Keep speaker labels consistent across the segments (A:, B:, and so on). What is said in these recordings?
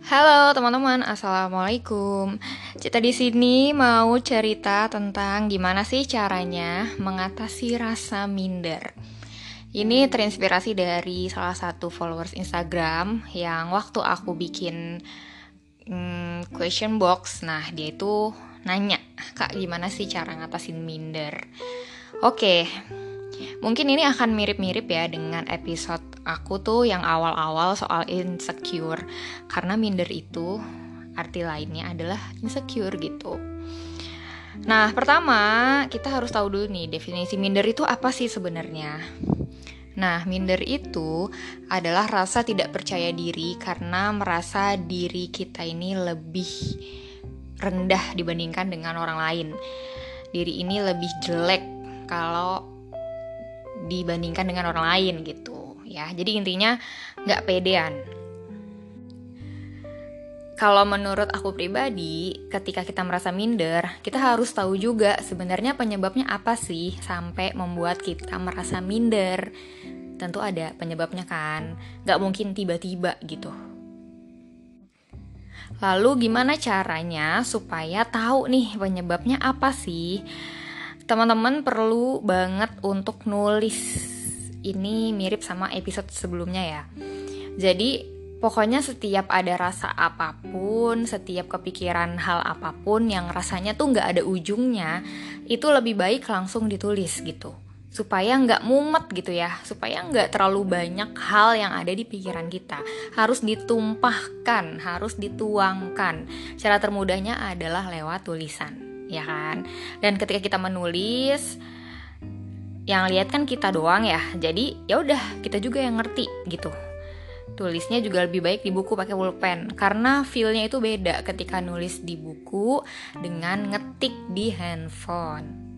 A: Halo teman-teman, assalamualaikum. Cita di sini mau cerita tentang gimana sih caranya mengatasi rasa minder. Ini terinspirasi dari salah satu followers Instagram yang waktu aku bikin hmm, question box, nah dia itu nanya, kak gimana sih cara ngatasin minder? Oke, Mungkin ini akan mirip-mirip ya dengan episode aku tuh yang awal-awal soal insecure. Karena minder itu arti lainnya adalah insecure gitu. Nah, pertama kita harus tahu dulu nih definisi minder itu apa sih sebenarnya. Nah, minder itu adalah rasa tidak percaya diri karena merasa diri kita ini lebih rendah dibandingkan dengan orang lain. Diri ini lebih jelek kalau dibandingkan dengan orang lain gitu ya jadi intinya nggak pedean kalau menurut aku pribadi, ketika kita merasa minder, kita harus tahu juga sebenarnya penyebabnya apa sih sampai membuat kita merasa minder. Tentu ada penyebabnya kan, nggak mungkin tiba-tiba gitu. Lalu gimana caranya supaya tahu nih penyebabnya apa sih? Teman-teman perlu banget untuk nulis. Ini mirip sama episode sebelumnya ya. Jadi pokoknya setiap ada rasa apa pun, setiap kepikiran hal apa pun yang rasanya tuh nggak ada ujungnya, itu lebih baik langsung ditulis gitu. Supaya nggak mumet gitu ya. Supaya nggak terlalu banyak hal yang ada di pikiran kita. Harus ditumpahkan harus dituangkan. Cara termudahnya adalah lewat tulisan ya kan? Dan ketika kita menulis yang lihat kan kita doang ya. Jadi ya udah kita juga yang ngerti gitu. Tulisnya juga lebih baik di buku pakai pulpen. Karena feelnya itu beda ketika nulis di buku dengan ngetik di handphone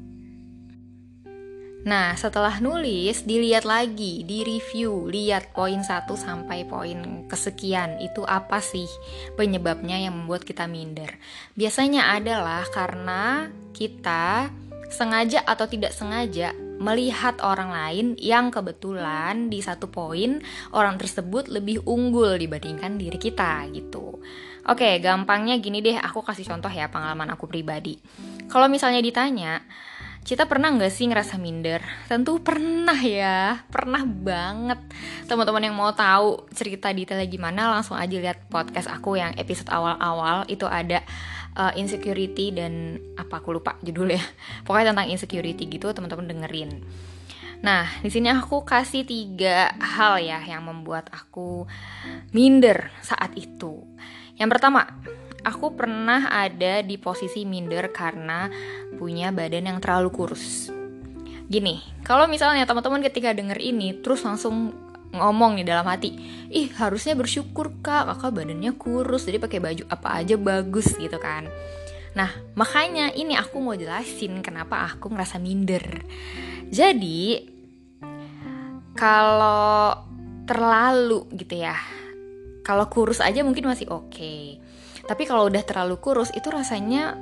A: Nah, setelah nulis, dilihat lagi, di review, lihat poin 1 sampai poin kesekian. Itu apa sih penyebabnya yang membuat kita minder? Biasanya adalah karena kita sengaja atau tidak sengaja melihat orang lain yang kebetulan di satu poin orang tersebut lebih unggul dibandingkan diri kita gitu. Oke, gampangnya gini deh, aku kasih contoh ya pengalaman aku pribadi. Kalau misalnya ditanya, Cita pernah nggak sih ngerasa minder? Tentu pernah ya, pernah banget. Teman-teman yang mau tahu cerita detailnya gimana, langsung aja lihat podcast aku yang episode awal-awal itu ada uh, insecurity dan apa aku lupa judulnya. Pokoknya tentang insecurity gitu, teman-teman dengerin. Nah, di sini aku kasih tiga hal ya yang membuat aku minder saat itu. Yang pertama, aku pernah ada di posisi minder karena punya badan yang terlalu kurus. Gini, kalau misalnya teman-teman ketika denger ini terus langsung ngomong nih dalam hati, ih harusnya bersyukur kak, kakak badannya kurus, jadi pakai baju apa aja bagus gitu kan. Nah, makanya ini aku mau jelasin kenapa aku ngerasa minder. Jadi, kalau terlalu gitu ya, kalau kurus aja mungkin masih oke. Okay tapi kalau udah terlalu kurus itu rasanya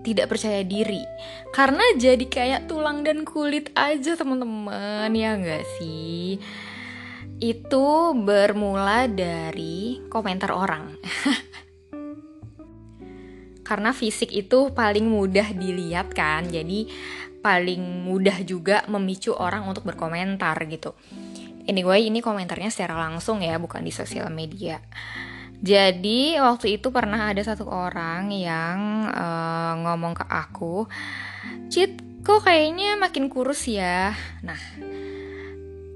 A: tidak percaya diri. Karena jadi kayak tulang dan kulit aja teman-teman. Ya enggak sih? Itu bermula dari komentar orang. Karena fisik itu paling mudah dilihat kan? Jadi paling mudah juga memicu orang untuk berkomentar gitu. Anyway ini komentarnya secara langsung ya bukan di sosial media jadi waktu itu pernah ada satu orang yang uh, ngomong ke aku, Cit, kok kayaknya makin kurus ya. Nah,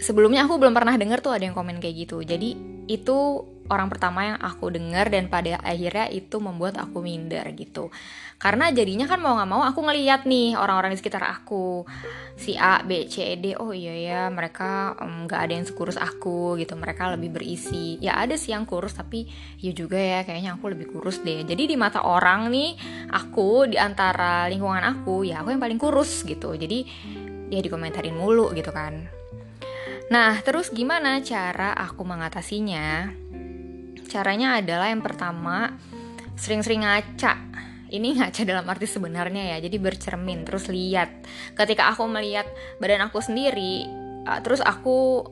A: sebelumnya aku belum pernah denger tuh ada yang komen kayak gitu. Jadi itu orang pertama yang aku dengar dan pada akhirnya itu membuat aku minder gitu. Karena jadinya kan mau nggak mau aku ngeliat nih orang-orang di sekitar aku. Si A B C e D oh iya ya mereka nggak um, ada yang sekurus aku gitu. Mereka lebih berisi. Ya ada sih yang kurus tapi ya juga ya kayaknya aku lebih kurus deh. Jadi di mata orang nih aku di antara lingkungan aku ya aku yang paling kurus gitu. Jadi dia dikomentarin mulu gitu kan Nah, terus gimana cara aku mengatasinya? Caranya adalah yang pertama sering-sering ngaca. Ini ngaca dalam arti sebenarnya ya, jadi bercermin terus lihat. Ketika aku melihat badan aku sendiri, uh, terus aku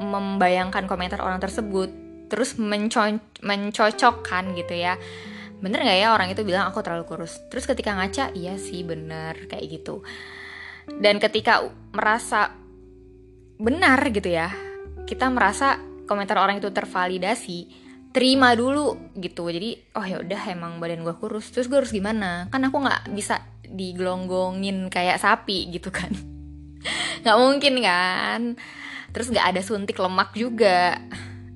A: membayangkan komentar orang tersebut, terus menco mencocokkan gitu ya bener nggak ya orang itu bilang aku terlalu kurus terus ketika ngaca iya sih bener kayak gitu dan ketika merasa benar gitu ya. Kita merasa komentar orang itu tervalidasi terima dulu gitu. Jadi oh ya udah emang badan gue kurus terus gue harus gimana? Kan aku nggak bisa digelonggongin kayak sapi gitu kan. Nggak mungkin kan? Terus nggak ada suntik lemak juga.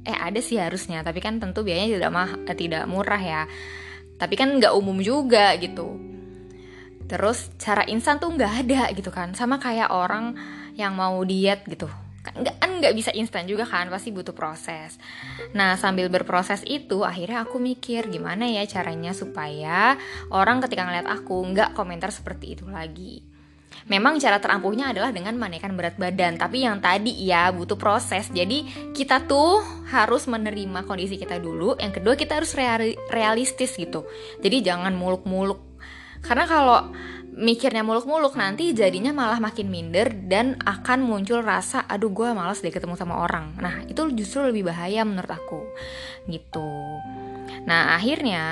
A: Eh ada sih harusnya tapi kan tentu biayanya tidak mah tidak murah ya. Tapi kan nggak umum juga gitu. Terus cara instan tuh nggak ada gitu kan. Sama kayak orang yang mau diet gitu kan nggak kan nggak bisa instan juga kan pasti butuh proses nah sambil berproses itu akhirnya aku mikir gimana ya caranya supaya orang ketika ngeliat aku nggak komentar seperti itu lagi Memang cara terampuhnya adalah dengan menaikkan berat badan, tapi yang tadi ya butuh proses. Jadi kita tuh harus menerima kondisi kita dulu. Yang kedua kita harus realistis gitu. Jadi jangan muluk-muluk. Karena kalau mikirnya muluk-muluk nanti jadinya malah makin minder dan akan muncul rasa aduh gue malas deh ketemu sama orang nah itu justru lebih bahaya menurut aku gitu Nah akhirnya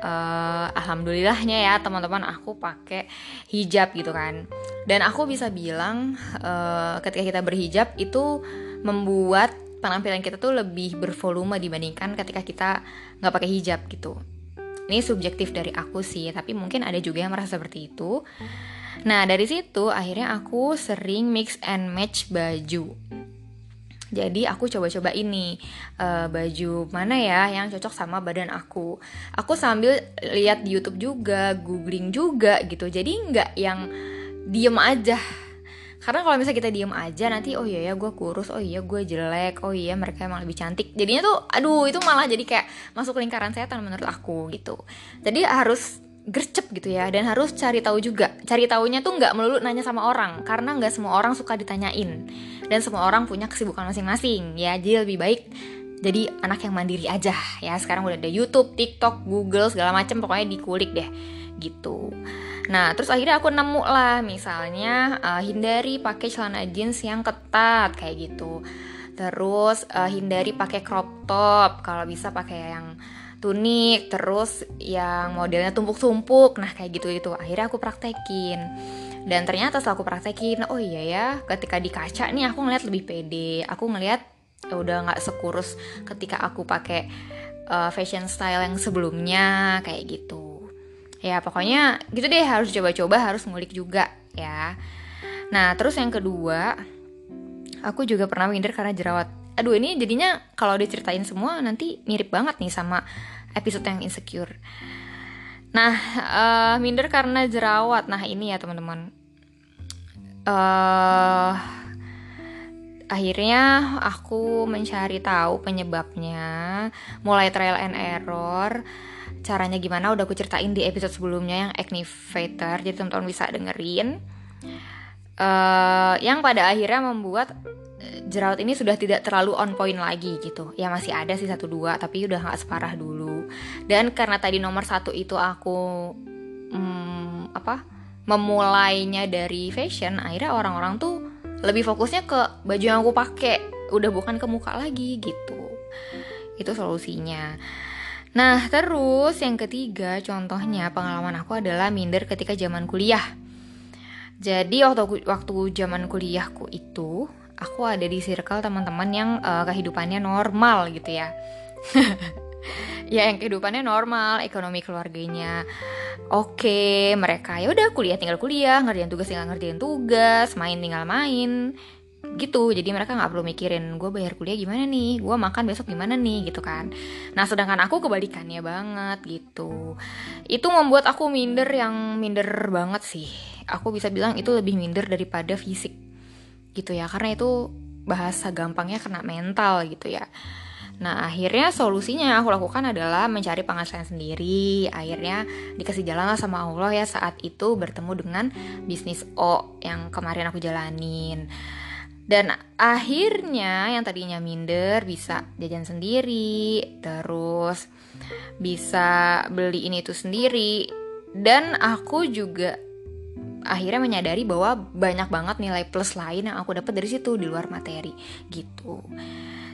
A: uh, alhamdulillahnya ya teman-teman aku pakai hijab gitu kan. Dan aku bisa bilang uh, ketika kita berhijab itu membuat penampilan kita tuh lebih bervolume dibandingkan ketika kita nggak pakai hijab gitu. Ini subjektif dari aku sih, tapi mungkin ada juga yang merasa seperti itu. Nah dari situ akhirnya aku sering mix and match baju jadi aku coba-coba ini uh, baju mana ya yang cocok sama badan aku. Aku sambil lihat di YouTube juga, googling juga gitu. Jadi nggak yang diem aja. Karena kalau misalnya kita diem aja nanti oh iya ya gue kurus, oh iya gue jelek, oh iya mereka emang lebih cantik. Jadinya tuh aduh itu malah jadi kayak masuk lingkaran setan menurut aku gitu. Jadi harus gercep gitu ya dan harus cari tahu juga. Cari tahunya tuh nggak melulu nanya sama orang karena nggak semua orang suka ditanyain. Dan semua orang punya kesibukan masing-masing ya. Jadi lebih baik jadi anak yang mandiri aja ya. Sekarang udah ada YouTube, TikTok, Google segala macam pokoknya dikulik deh gitu nah terus akhirnya aku nemu lah misalnya uh, hindari pakai celana jeans yang ketat kayak gitu. Terus uh, hindari pakai crop top kalau bisa pakai yang tunik terus yang modelnya tumpuk-tumpuk nah kayak gitu gitu akhirnya aku praktekin. Dan ternyata setelah aku praktekin oh iya ya ketika di kaca nih aku ngeliat lebih pede. Aku ngeliat ya udah nggak sekurus ketika aku pakai uh, fashion style yang sebelumnya kayak gitu ya pokoknya gitu deh harus coba-coba harus ngulik juga ya nah terus yang kedua aku juga pernah minder karena jerawat aduh ini jadinya kalau diceritain semua nanti mirip banget nih sama episode yang insecure. Nah, uh, minder karena jerawat. Nah, ini ya teman-teman. Uh, akhirnya aku mencari tahu penyebabnya, mulai trial and error. Caranya gimana udah aku ceritain di episode sebelumnya yang activator. Jadi teman-teman bisa dengerin. Uh, yang pada akhirnya membuat jerawat ini sudah tidak terlalu on point lagi gitu ya masih ada sih satu dua tapi udah nggak separah dulu dan karena tadi nomor satu itu aku hmm, apa memulainya dari fashion akhirnya orang-orang tuh lebih fokusnya ke baju yang aku pakai udah bukan ke muka lagi gitu itu solusinya nah terus yang ketiga contohnya pengalaman aku adalah minder ketika zaman kuliah. Jadi waktu waktu zaman kuliahku itu aku ada di circle teman-teman yang uh, kehidupannya normal gitu ya. Ya yang kehidupannya normal ekonomi keluarganya oke okay, mereka ya udah kuliah tinggal kuliah ngerjain tugas tinggal ngerjain tugas main tinggal main gitu. Jadi mereka nggak perlu mikirin gue bayar kuliah gimana nih? Gue makan besok gimana nih? gitu kan. Nah sedangkan aku kebalikannya banget gitu. Itu membuat aku minder yang minder banget sih. Aku bisa bilang itu lebih minder daripada fisik gitu ya. Karena itu bahasa gampangnya kena mental gitu ya. Nah akhirnya solusinya yang aku lakukan adalah mencari penghasilan sendiri. Akhirnya dikasih jalan lah sama Allah ya saat itu bertemu dengan bisnis O yang kemarin aku jalanin Dan akhirnya yang tadinya minder bisa jajan sendiri Terus bisa beli ini itu sendiri Dan aku juga akhirnya menyadari bahwa banyak banget nilai plus lain yang aku dapat dari situ di luar materi gitu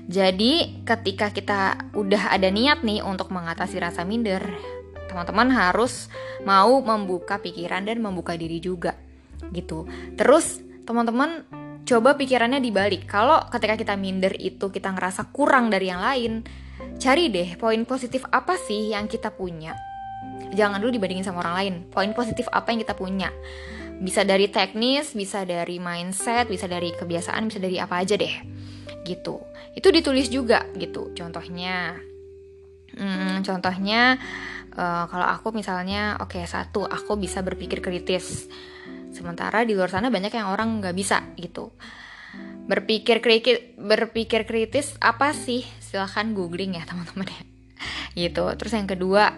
A: Jadi ketika kita udah ada niat nih untuk mengatasi rasa minder, teman-teman harus mau membuka pikiran dan membuka diri juga gitu. Terus teman-teman coba pikirannya dibalik. Kalau ketika kita minder itu kita ngerasa kurang dari yang lain, cari deh poin positif apa sih yang kita punya. Jangan dulu dibandingin sama orang lain. Poin positif apa yang kita punya. Bisa dari teknis, bisa dari mindset, bisa dari kebiasaan, bisa dari apa aja deh. Gitu. Itu ditulis juga gitu. Contohnya Hmm, contohnya uh, kalau aku misalnya oke okay, satu aku bisa berpikir kritis sementara di luar sana banyak yang orang nggak bisa gitu. Berpikir kritis berpikir kritis apa sih? Silahkan googling ya teman-teman ya. Gitu. Terus yang kedua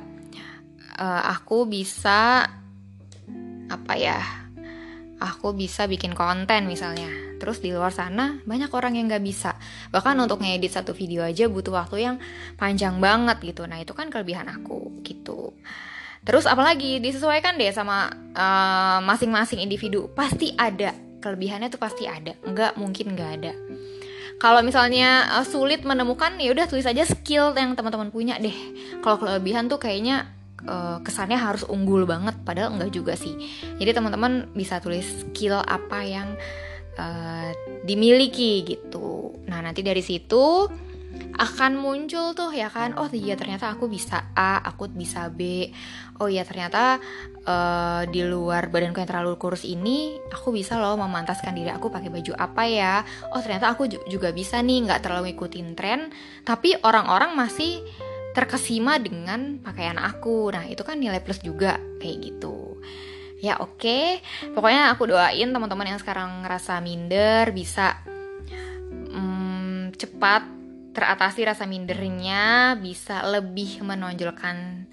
A: uh, aku bisa apa ya aku bisa bikin konten misalnya. Terus di luar sana banyak orang yang nggak bisa. Bahkan untuk ngedit satu video aja butuh waktu yang panjang banget gitu. Nah itu kan kelebihan aku gitu. Terus apalagi disesuaikan deh sama eh, masing-masing uh, individu. Pasti ada kelebihannya tuh pasti ada. Nggak mungkin nggak ada. Kalau misalnya uh, sulit menemukan ya udah tulis aja skill yang teman-teman punya deh. Kalau kelebihan tuh kayaknya uh, kesannya harus unggul banget padahal enggak juga sih. Jadi teman-teman bisa tulis skill apa yang uh, dimiliki gitu. Nah, nanti dari situ akan muncul tuh ya kan? Oh iya ternyata aku bisa A aku bisa B. Oh iya ternyata uh, di luar badanku yang terlalu kurus ini aku bisa loh memantaskan diri aku pakai baju apa ya? Oh ternyata aku juga bisa nih nggak terlalu ikutin tren tapi orang-orang masih terkesima dengan pakaian aku. Nah itu kan nilai plus juga kayak gitu. Ya oke. Okay. pokoknya aku doain teman-teman yang sekarang ngerasa minder bisa um, cepat teratasi rasa mindernya, bisa lebih menonjolkan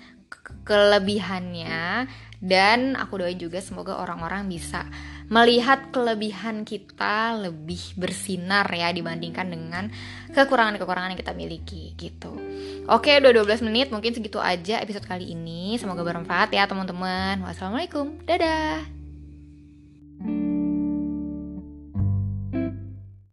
A: kelebihannya dan aku doain juga semoga orang-orang bisa melihat kelebihan kita lebih bersinar ya dibandingkan dengan kekurangan-kekurangan yang kita miliki gitu. Oke, udah 12 menit, mungkin segitu aja episode kali ini. Semoga bermanfaat ya teman-teman. Wassalamualaikum. Dadah.